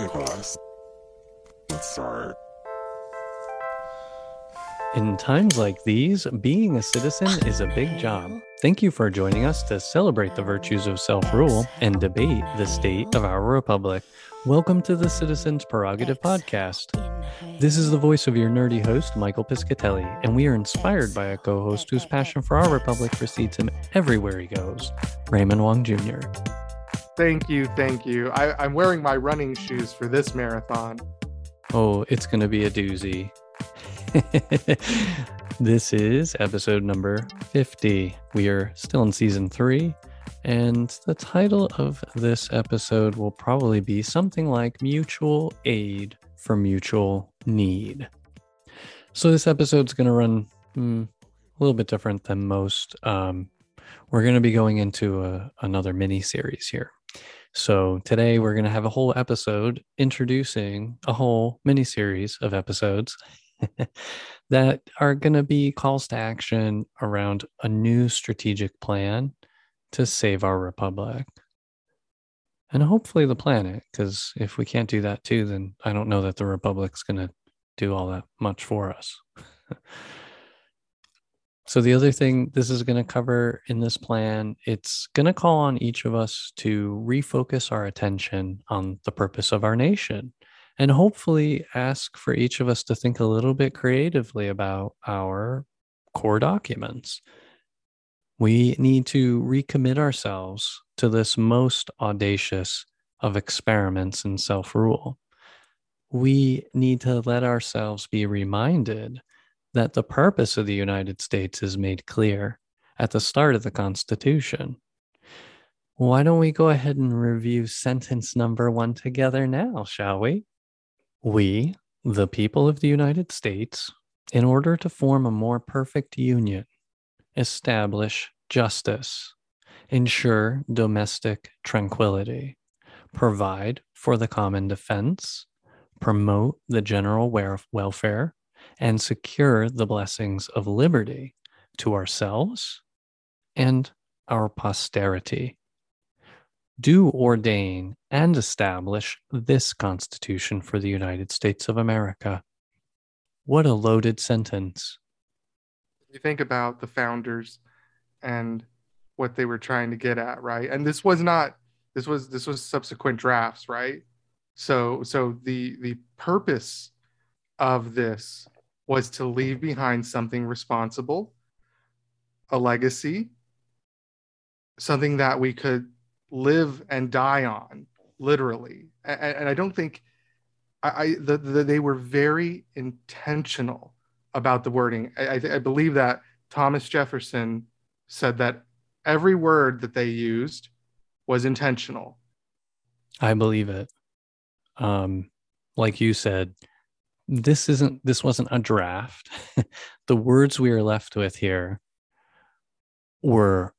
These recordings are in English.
Nicholas. Let's start. In times like these, being a citizen is a big job. Thank you for joining us to celebrate the virtues of self rule and debate the state of our republic. Welcome to the Citizens Prerogative Podcast. This is the voice of your nerdy host, Michael Piscatelli, and we are inspired by a co host whose passion for our republic precedes him everywhere he goes, Raymond Wong Jr. Thank you, thank you. I, I'm wearing my running shoes for this marathon. Oh, it's going to be a doozy. this is episode number 50. We are still in season three, and the title of this episode will probably be something like Mutual Aid for Mutual Need. So, this episode's going to run mm, a little bit different than most. Um, we're going to be going into a, another mini series here. So today we're going to have a whole episode introducing a whole mini series of episodes that are going to be calls to action around a new strategic plan to save our republic. And hopefully the planet because if we can't do that too then i don't know that the republic's going to do all that much for us so the other thing this is going to cover in this plan it's going to call on each of us to refocus our attention on the purpose of our nation and hopefully ask for each of us to think a little bit creatively about our core documents. We need to recommit ourselves to this most audacious of experiments in self rule. We need to let ourselves be reminded that the purpose of the United States is made clear at the start of the Constitution. Why don't we go ahead and review sentence number one together now, shall we? We, the people of the United States, in order to form a more perfect union, establish justice, ensure domestic tranquility, provide for the common defense, promote the general welfare, and secure the blessings of liberty to ourselves and our posterity do ordain and establish this Constitution for the United States of America. What a loaded sentence. You think about the founders and what they were trying to get at, right? And this was not this was this was subsequent drafts, right? So so the the purpose of this was to leave behind something responsible, a legacy, something that we could live and die on, literally. And, and I don't think I, I the, the, they were very intentional about the wording. I, I, I believe that Thomas Jefferson said that every word that they used was intentional. I believe it. Um, like you said, this isn't this wasn't a draft. the words we are left with here were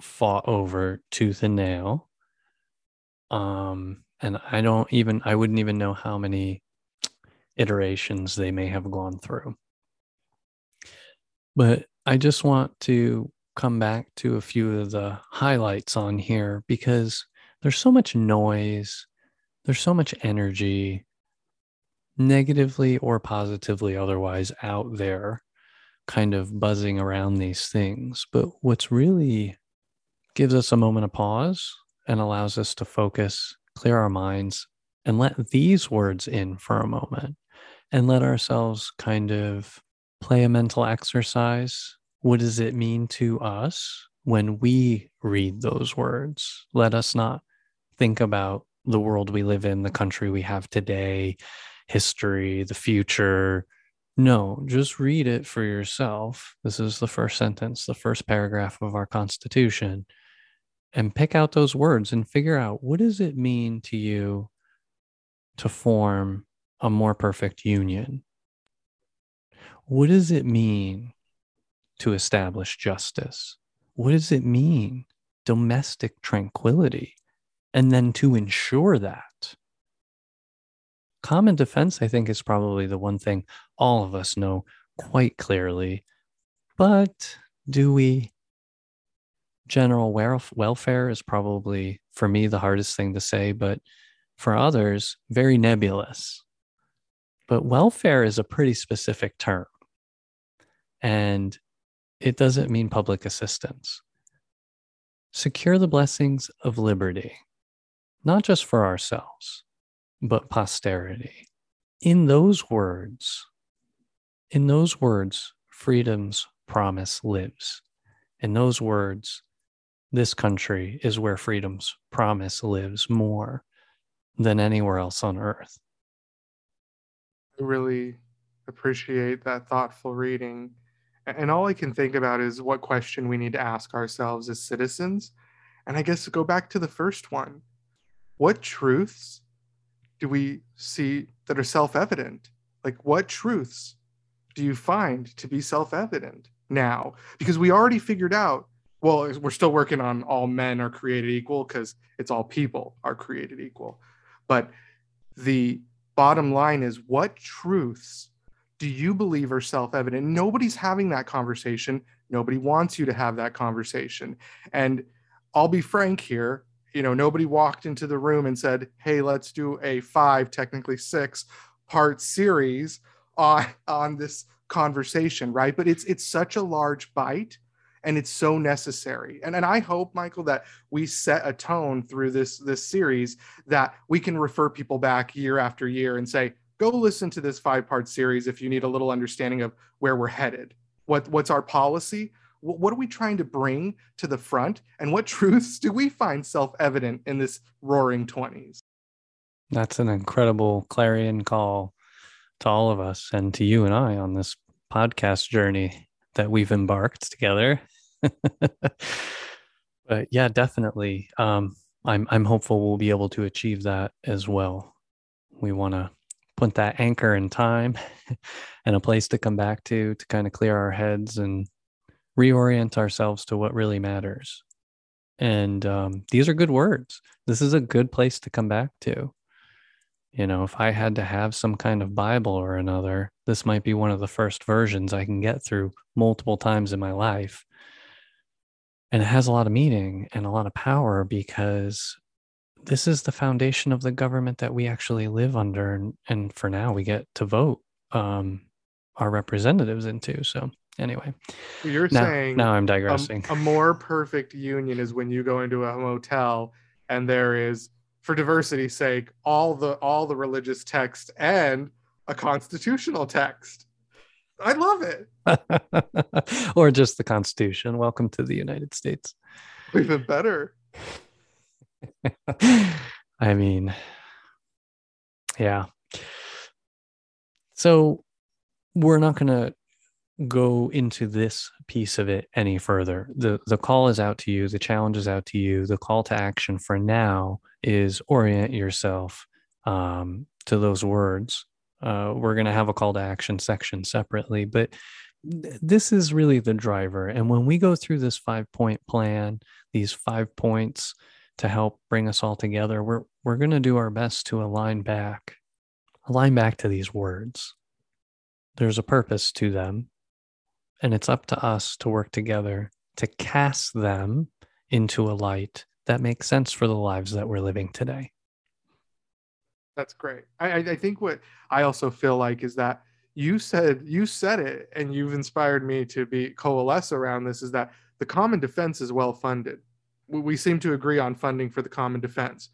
fought over tooth and nail. Um, and I don't even, I wouldn't even know how many iterations they may have gone through. But I just want to come back to a few of the highlights on here because there's so much noise, there's so much energy, negatively or positively otherwise, out there, kind of buzzing around these things. But what's really gives us a moment of pause and allows us to focus, clear our minds, and let these words in for a moment and let ourselves kind of play a mental exercise. What does it mean to us when we read those words? Let us not think about the world we live in, the country we have today, history, the future. No, just read it for yourself. This is the first sentence, the first paragraph of our Constitution and pick out those words and figure out what does it mean to you to form a more perfect union? What does it mean to establish justice? What does it mean domestic tranquility? And then to ensure that. Common defense, I think, is probably the one thing all of us know quite clearly. But do we general welfare is probably for me the hardest thing to say but For others, very nebulous. But welfare is a pretty specific term. And it doesn't mean public assistance. Secure the blessings of liberty, not just for ourselves, but posterity. In those words, in those words, freedom's promise lives. In those words, this country is where freedom's promise lives more than anywhere else on earth. I really appreciate that thoughtful reading. And all I can think about is what question we need to ask ourselves as citizens. And I guess go back to the first one what truths do we see that are self evident? Like, what truths do you find to be self evident now? Because we already figured out, well, we're still working on all men are created equal because it's all people are created equal. But the bottom line is what truths do you believe are self evident? Nobody's having that conversation. Nobody wants you to have that conversation. And I'll be frank here. You know, nobody walked into the room and said, hey, let's do a five, technically six part series on, on this conversation, right? But it's it's such a large bite and it's so necessary. And, and I hope, Michael, that we set a tone through this this series that we can refer people back year after year and say, go listen to this five part series if you need a little understanding of where we're headed. What, what's our policy? What, are we trying to bring to the front? And what truths do we find self evident in this roaring 20s? That's an incredible clarion call to all of us and to you and I on this podcast journey that we've embarked together. but yeah, definitely. Um, I'm I'm hopeful we'll be able to achieve that as well. We want to put that anchor in time and a place to come back to to kind of clear our heads and reorient ourselves to what really matters. And um, these are good words. This is a good place to come back to. You know, if I had to have some kind of Bible or another, this might be one of the first versions I can get through multiple times in my life. And it has a lot of meaning and a lot of power because this is the foundation of the government that we actually live under and, and for now we get to vote um, our representatives into so anyway. You're now, saying now i'm digressing. a, a more perfect union is when you go into a motel and there is for diversity's sake all the all the religious text and a constitutional text. I love it. Or just the constitution. Welcome to the united states. Even better. I mean, yeah. So we're not going to go into this piece of it any further. The the call is out to you, the challenge is out to you. The call to action for now is orient yourself um, to those words. Uh, we're going to have a call to action section separately, but this is really the driver. And when we go through this five point plan, these five points, to help bring us all together, we're we're going to do our best to align back, align back to these words. There's a purpose to them, and it's up to us to work together to cast them into a light that makes sense for the lives that we're living today. That's great. I, I think what I also feel like is that you said you said it, and you've inspired me to be coalesce around this. Is that the common defense is well funded we seem to agree on funding for the common defense.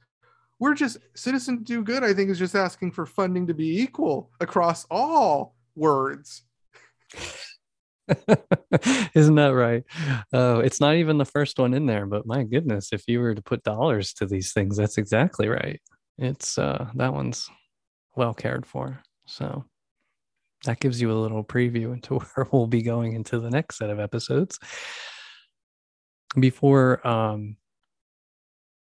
We're just citizen do good. I think is just asking for funding to be equal across all words. Isn't that right? Oh, it's not even the first one in there, but my goodness, if you were to put dollars to these things, that's exactly right. It's uh that one's well cared for. So that gives you a little preview into where we'll be going into the next set of episodes before um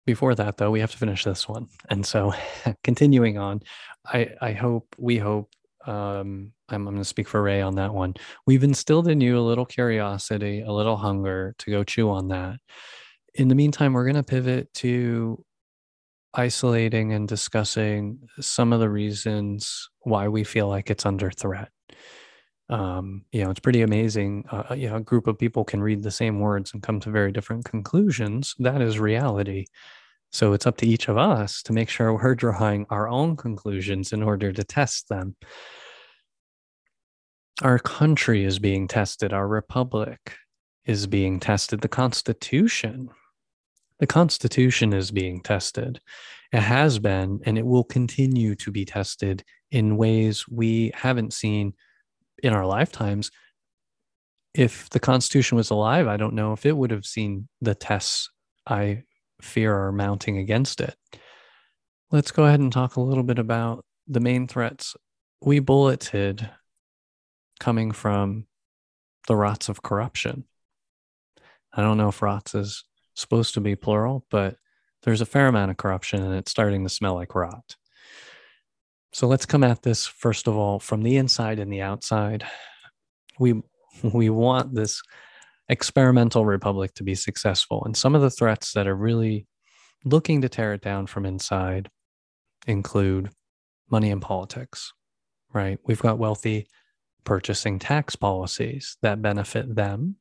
before that though we have to finish this one and so continuing on i i hope we hope um i'm, I'm going to speak for ray on that one we've instilled in you a little curiosity a little hunger to go chew on that in the meantime we're going to pivot to isolating and discussing some of the reasons why we feel like it's under threat um, you know, it's pretty amazing. Uh, uh, you know, a group of people can read the same words and come to very different conclusions. That is reality. So it's up to each of us to make sure we're drawing our own conclusions in order to test them. Our country is being tested, our republic is being tested, the Constitution. The Constitution is being tested. It has been, and it will continue to be tested in ways we haven't seen in our lifetimes. If the Constitution was alive, I don't know if it would have seen the tests I fear are mounting against it. Let's go ahead and talk a little bit about the main threats we bulleted coming from the rots of corruption. I don't know if rots is supposed to be plural, but there's a fair amount of corruption and it's starting to smell like rot. So let's come at this first of all from the inside and the outside. We we want this experimental republic to be successful. And some of the threats that are really looking to tear it down from inside include money and politics, right? We've got wealthy purchasing tax policies that benefit them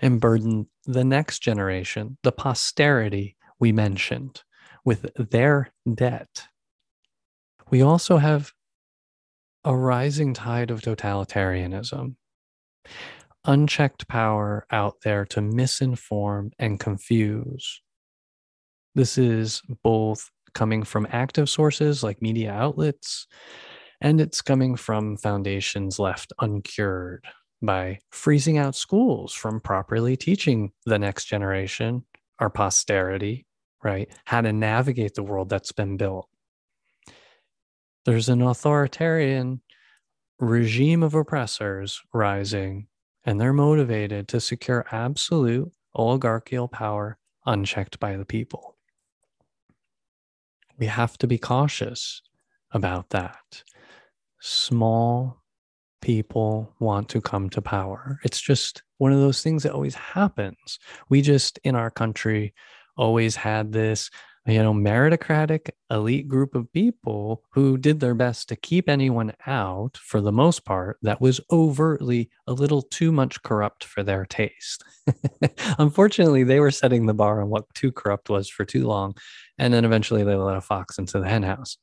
and burden the next generation, the posterity we mentioned, with their debt. We also have a rising tide of totalitarianism, unchecked power out there to misinform and confuse. This is both coming from active sources like media outlets, and it's coming from foundations left uncured by freezing out schools from properly teaching the next generation, our posterity, right? How to navigate the world that's been built. There's an authoritarian regime of oppressors rising, and they're motivated to secure absolute oligarchical power unchecked by the people. We have to be cautious about that. Small people want to come to power. It's just one of those things that always happens. We just in our country always had this, you know, meritocratic elite group of people who did their best to keep anyone out for the most part that was overtly a little too much corrupt for their taste. Unfortunately, they were setting the bar on what too corrupt was for too long. And then eventually they let a fox into the henhouse.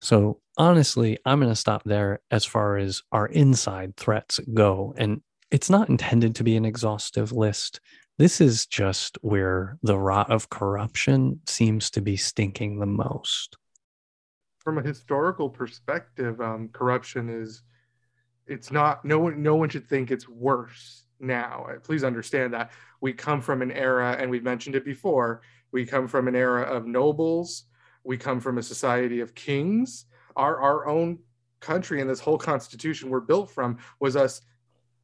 So honestly, I'm going to stop there as far as our inside threats go. And it's not intended to be an exhaustive list. This is just where the rot of corruption seems to be stinking the most. From a historical perspective, um, corruption is it's not no one no one should think it's worse now. Uh, please understand that we come from an era, and we've mentioned it before. We come from an era of nobles. We come from a society of kings our our own country and this whole constitution were built from was us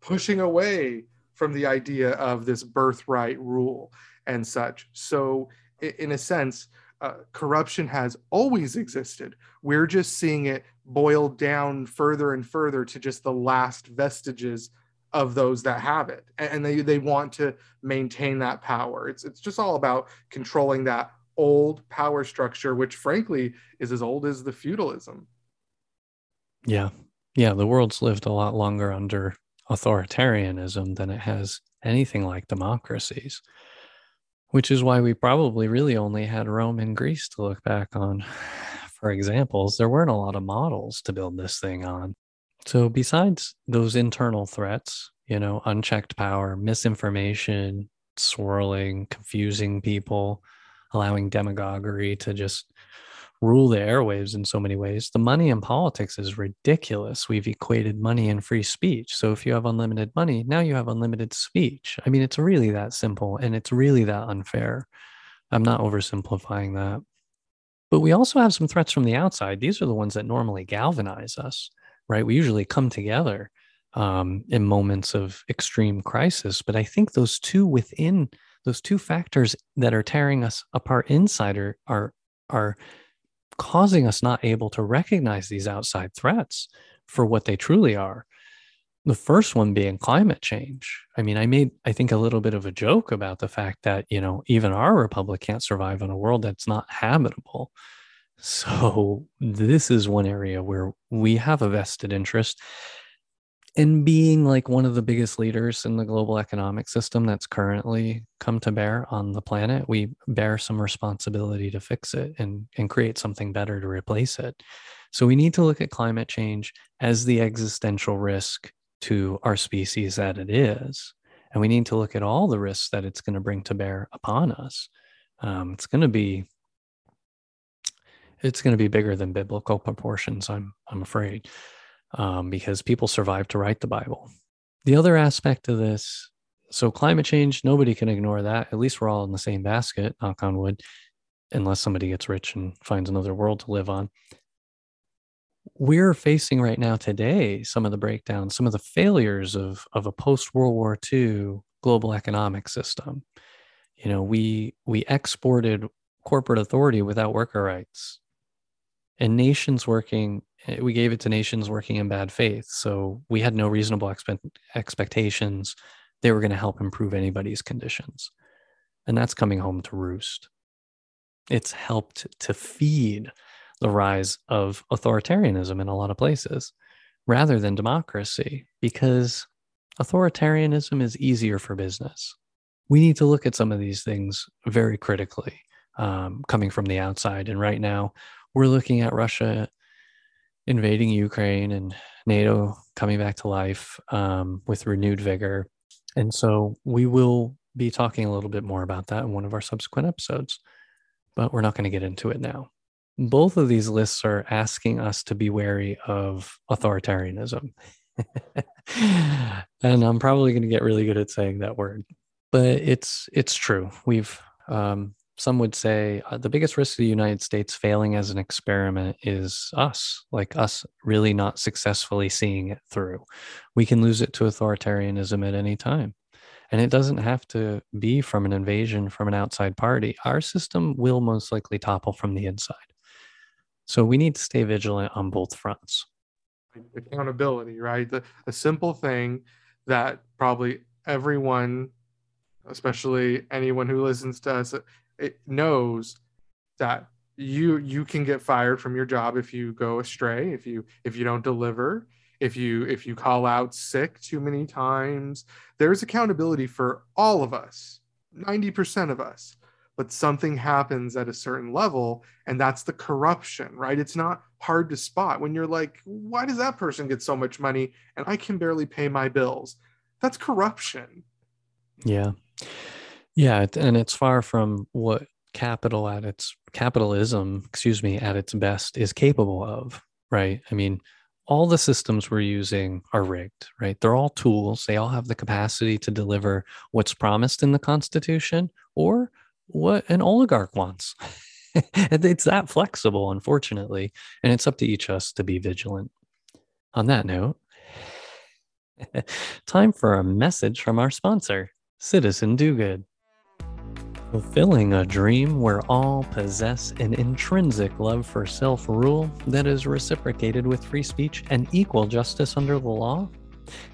pushing away from the idea of this birthright rule and such. So, in a sense, uh, corruption has always existed. We're just seeing it boiled down further and further to just the last vestiges of those that have it, and they they want to maintain that power. It's it's just all about controlling that old power structure, which frankly is as old as the feudalism. Yeah. Yeah. The world's lived a lot longer under authoritarianism than it has anything like democracies, which is why we probably really only had Rome and Greece to look back on for examples. There weren't a lot of models to build this thing on. So, besides those internal threats, you know, unchecked power, misinformation, swirling, confusing people, allowing demagoguery to just rule the airwaves in so many ways. The money in politics is ridiculous. We've equated money and free speech. So if you have unlimited money, now you have unlimited speech. I mean, it's really that simple and it's really that unfair. I'm not oversimplifying that. But we also have some threats from the outside. These are the ones that normally galvanize us, right? We usually come together um, in moments of extreme crisis. But I think those two within those two factors that are tearing us apart inside are are, are causing us not able to recognize these outside threats for what they truly are. The first one being climate change. I mean, I made, I think, a little bit of a joke about the fact that, you know, even our republic can't survive in a world that's not habitable. So, this is one area where we have a vested interest. And being like one of the biggest leaders in the global economic system that's currently come to bear on the planet, we bear some responsibility to fix it and, and create something better to replace it. So we need to look at climate change as the existential risk to our species that it is. And we need to look at all the risks that it's going to bring to bear upon us. Um, it's going to be it's going to be bigger than biblical proportions. I'm I'm afraid um, because people survived to write the Bible. The other aspect of this, so climate change, nobody can ignore that. At least we're all in the same basket, knock on wood, unless somebody gets rich and finds another world to live on. We're facing right now today some of the breakdowns, some of the failures of, of a post World War II global economic system. You know, we we exported corporate authority without worker rights and nations working eh, we gave it to nations working in bad faith. So we had no reasonable expect, expectations. They were going to help improve anybody's conditions. And that's coming home to roost. It's helped to feed the rise of authoritarianism in a lot of places rather than democracy because authoritarianism is easier for business. We need to look at some of these things very critically um, coming from the outside. And right now we're looking at Russia invading Ukraine and NATO coming back to life um, with renewed vigor. And so we will be talking a little bit more about that in one of our subsequent episodes, but we're not going to get into it now. Both of these lists are asking us to be wary of authoritarianism. and I'm probably going to get really good at saying that word, but it's it's true. We've um, some would say uh, the biggest risk of the United States failing as an experiment is us, like us really not successfully seeing it through. We can lose it to authoritarianism at any time. And it doesn't have to be from an invasion from an outside party. Our system will most likely topple from the inside. So we need to stay vigilant on both fronts. Accountability, right? The, a simple thing that probably everyone, especially anyone who listens to us, it knows that you you can get fired from your job if you go astray if you if you don't deliver if you if you call out sick too many times. There's accountability for all of us 90% of us but something happens at a certain level and that's the corruption right? It's not hard to spot when you're like why does that person get so much money and i can barely pay my bills? That's corruption. Yeah yeah, and it's far from what capital at its capitalism, excuse me, at its best is capable of, right? I mean, all the systems we're using are rigged, right? They're all tools. They all have the capacity to deliver what's promised in the Constitution or what an oligarch wants. it's that flexible, unfortunately. And it's up to each us to be vigilant. On that note, time for a message from our sponsor, Citizen Do Good. Fulfilling a dream where all possess an intrinsic love for self rule that is reciprocated with free speech and equal justice under the law?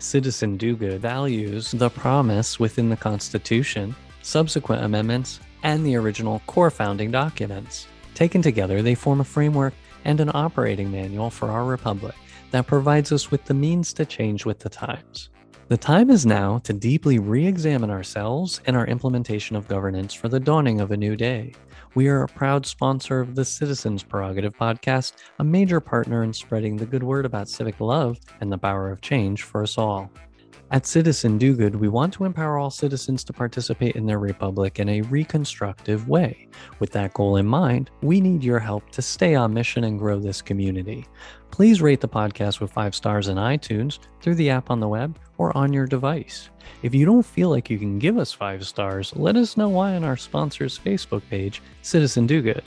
Citizen Good values the promise within the Constitution, subsequent amendments, and the original core founding documents. Taken together, they form a framework and an operating manual for our republic that provides us with the means to change with the times. The time is now to deeply re examine ourselves and our implementation of governance for the dawning of a new day. We are a proud sponsor of the Citizens Prerogative podcast, a major partner in spreading the good word about civic love and the power of change for us all. At Citizen Do Good, we want to empower all citizens to participate in their republic in a reconstructive way. With that goal in mind, we need your help to stay on mission and grow this community. Please rate the podcast with five stars in iTunes, through the app on the web, or on your device. If you don't feel like you can give us five stars, let us know why on our sponsor's Facebook page, Citizen Do Good.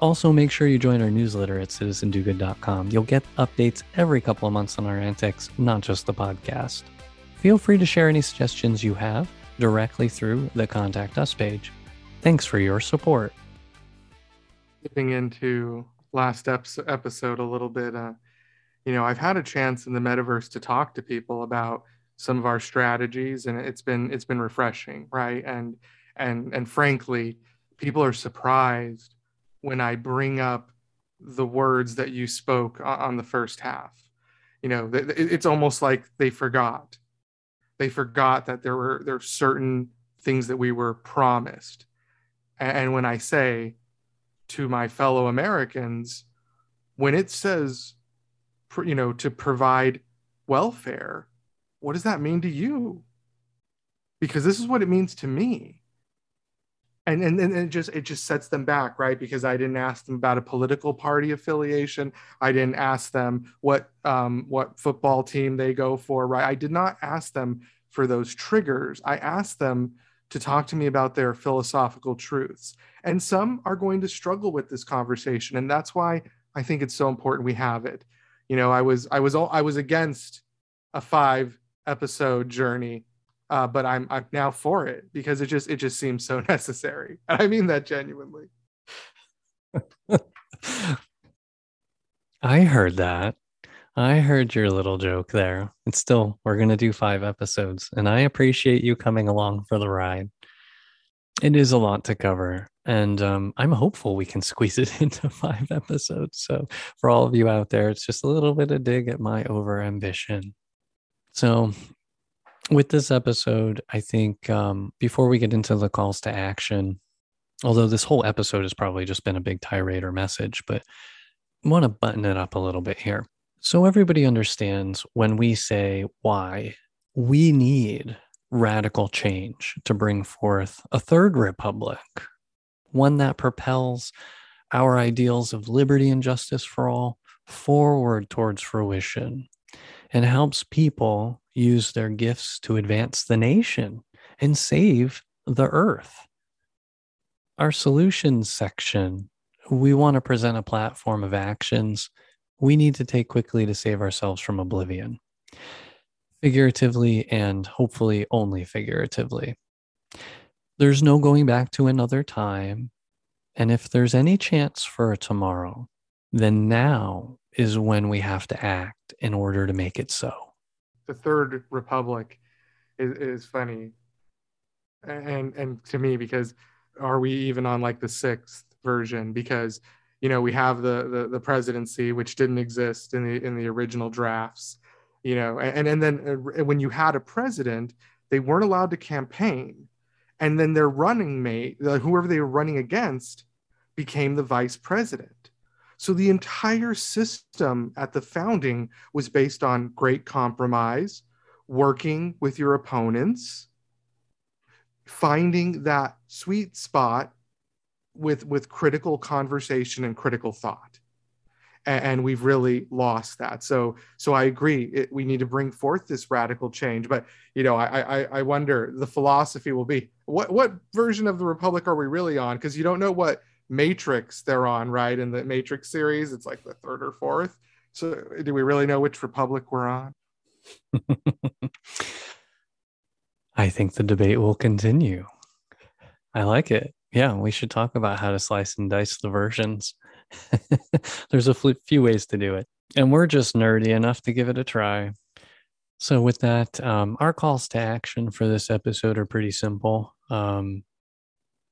Also, make sure you join our newsletter at citizendogood.com. You'll get updates every couple of months on our antics, not just the podcast. Feel free to share any suggestions you have directly through the Contact Us page. Thanks for your support. Getting into last episode a little bit, uh, you know, I've had a chance in the metaverse to talk to people about some of our strategies, and it's been it's been refreshing, right? And and and frankly, people are surprised when I bring up the words that you spoke on the first half you know it's almost like they forgot they forgot that there were there certain things that we were promised. And, and when i say to my fellow americans when it says you know to provide welfare what does that mean to you? Because this is what it means to me and, and it just it just sets them back right? Because i didn't ask them about a political party affiliation. I didn't ask them what um what football team they go for right? I did not ask them for those triggers. I asked them to talk to me about their philosophical truths. And some are going to struggle with this conversation and that's why i think it's so important we have it. You know i was i was all i was against a five episode journey uh, but I'm I'm now for it because it just it just seems so necessary, and I mean that genuinely. I heard that. I heard your little joke there. It's still we're gonna do five episodes, and I appreciate you coming along for the ride. It is a lot to cover, and um, I'm hopeful we can squeeze it into five episodes. So for all of you out there, it's just a little bit of dig at my over ambition. So with this episode, I think um, before we get into the calls to action, although this whole episode has probably just been a big tirade or message, but I want to button it up a little bit here. So everybody understands when we say why we need radical change to bring forth a third republic, one that propels our ideals of liberty and justice for all forward towards fruition and helps people use their gifts to advance the nation and save the earth. Our solutions section, we want to present a platform of actions we need to take quickly to save ourselves from oblivion, figuratively and hopefully only figuratively. There's no going back to another time. And if there's any chance for a tomorrow, then now is when we have to act in order to make it so. The third republic is, is funny. And and to me because are we even on like the sixth version? Because you know we have the, the the, presidency which didn't exist in the in the original drafts you know and and then uh, when you had a president they weren't allowed to campaign. And then their running mate whoever they were running against became the vice president so the entire system at the founding was based on great compromise, working with your opponents, finding that sweet spot with with critical conversation and critical thought. And, we've really lost that. So so I agree. It, we need to bring forth this radical change. But you know, I, I I wonder the philosophy will be what what version of the republic are we really on? Because you don't know what Matrix they're on, right? In the Matrix series, it's like the third or fourth. So, do we really know which Republic we're on? I think the debate will continue. I like it. Yeah, we should talk about how to slice and dice the versions. There's a few ways to do it, and we're just nerdy enough to give it a try. So, with that, um, our calls to action for this episode are pretty simple. Um,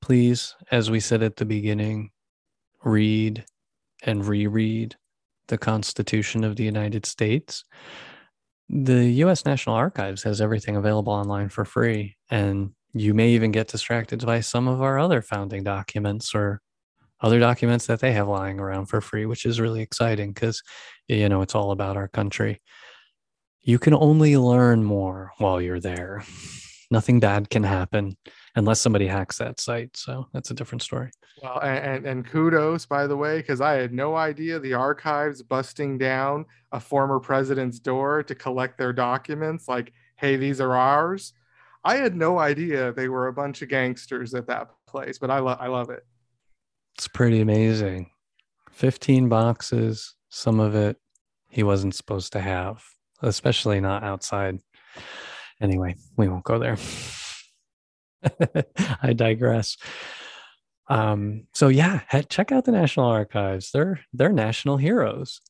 please, as we said at the beginning, read and reread the Constitution of the United States. The US National Archives has everything available online for free, and you may even get distracted by some of our other founding documents or other documents that they have lying around for free, which is really exciting because, you know, it's all about our country. You can only learn more while you're there. Nothing bad can happen unless somebody hacks that site. So that's a different story. Well, and, and kudos, by the way, because I had no idea the archives busting down a former president's door to collect their documents. Like, hey, these are ours. I had no idea they were a bunch of gangsters at that place, but I love I love it. It's pretty amazing. 15 boxes, some of it he wasn't supposed to have, especially not outside. Anyway, we won't go there. I digress. Um, so yeah, check out the National Archives. They're they're national heroes.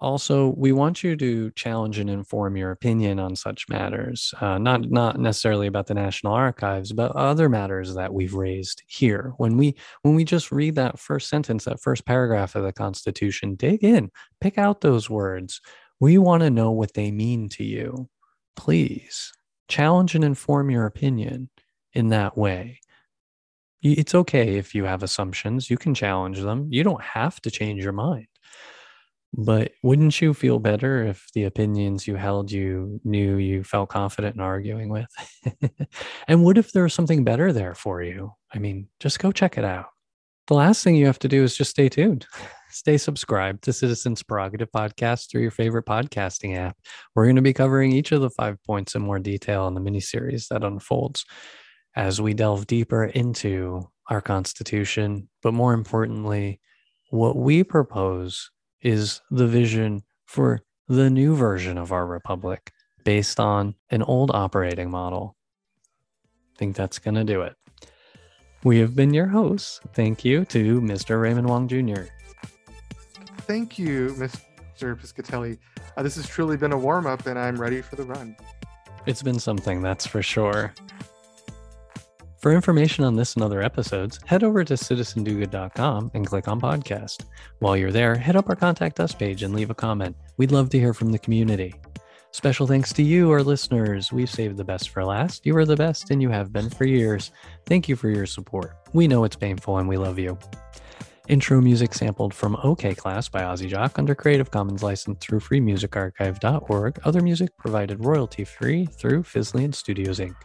Also, we want you to challenge and inform your opinion on such matters, uh, not not necessarily about the National Archives, but other matters that we've raised here. When we when we just read that first sentence, that first paragraph of the Constitution, dig in, pick out those words. We want to know what they mean to you. Please challenge and inform your opinion in that way. It's okay if you have assumptions, you can challenge them. You don't have to change your mind. But wouldn't you feel better if the opinions you held you knew you felt confident in arguing with? and what if there was something better there for you? I mean, just go check it out. The last thing you have to do is just stay tuned. Stay subscribed to Citizens Prerogative Podcast through your favorite podcasting app. We're going to be covering each of the five points in more detail in the miniseries that unfolds as we delve deeper into our Constitution, but more importantly, what we propose is the vision for the new version of our republic based on an old operating model. I think that's going to do it. We have been your hosts. Thank you to Mr. Raymond Wong Jr. Thank you, Mr. Piscatelli. Uh, this has truly been a warm up, and I'm ready for the run. It's been something, that's for sure. For information on this and other episodes, head over to citizendogood.com and click on podcast. While you're there, hit up our contact us page and leave a comment. We'd love to hear from the community. Special thanks to you, our listeners. We've saved the best for last. You are the best, and you have been for years. Thank you for your support. We know it's painful, and we love you. Intro music sampled from OK Class by Ozzy Jock under Creative Commons license through freemusicarchive.org. Other music provided royalty free through Fizzly and Studios Inc.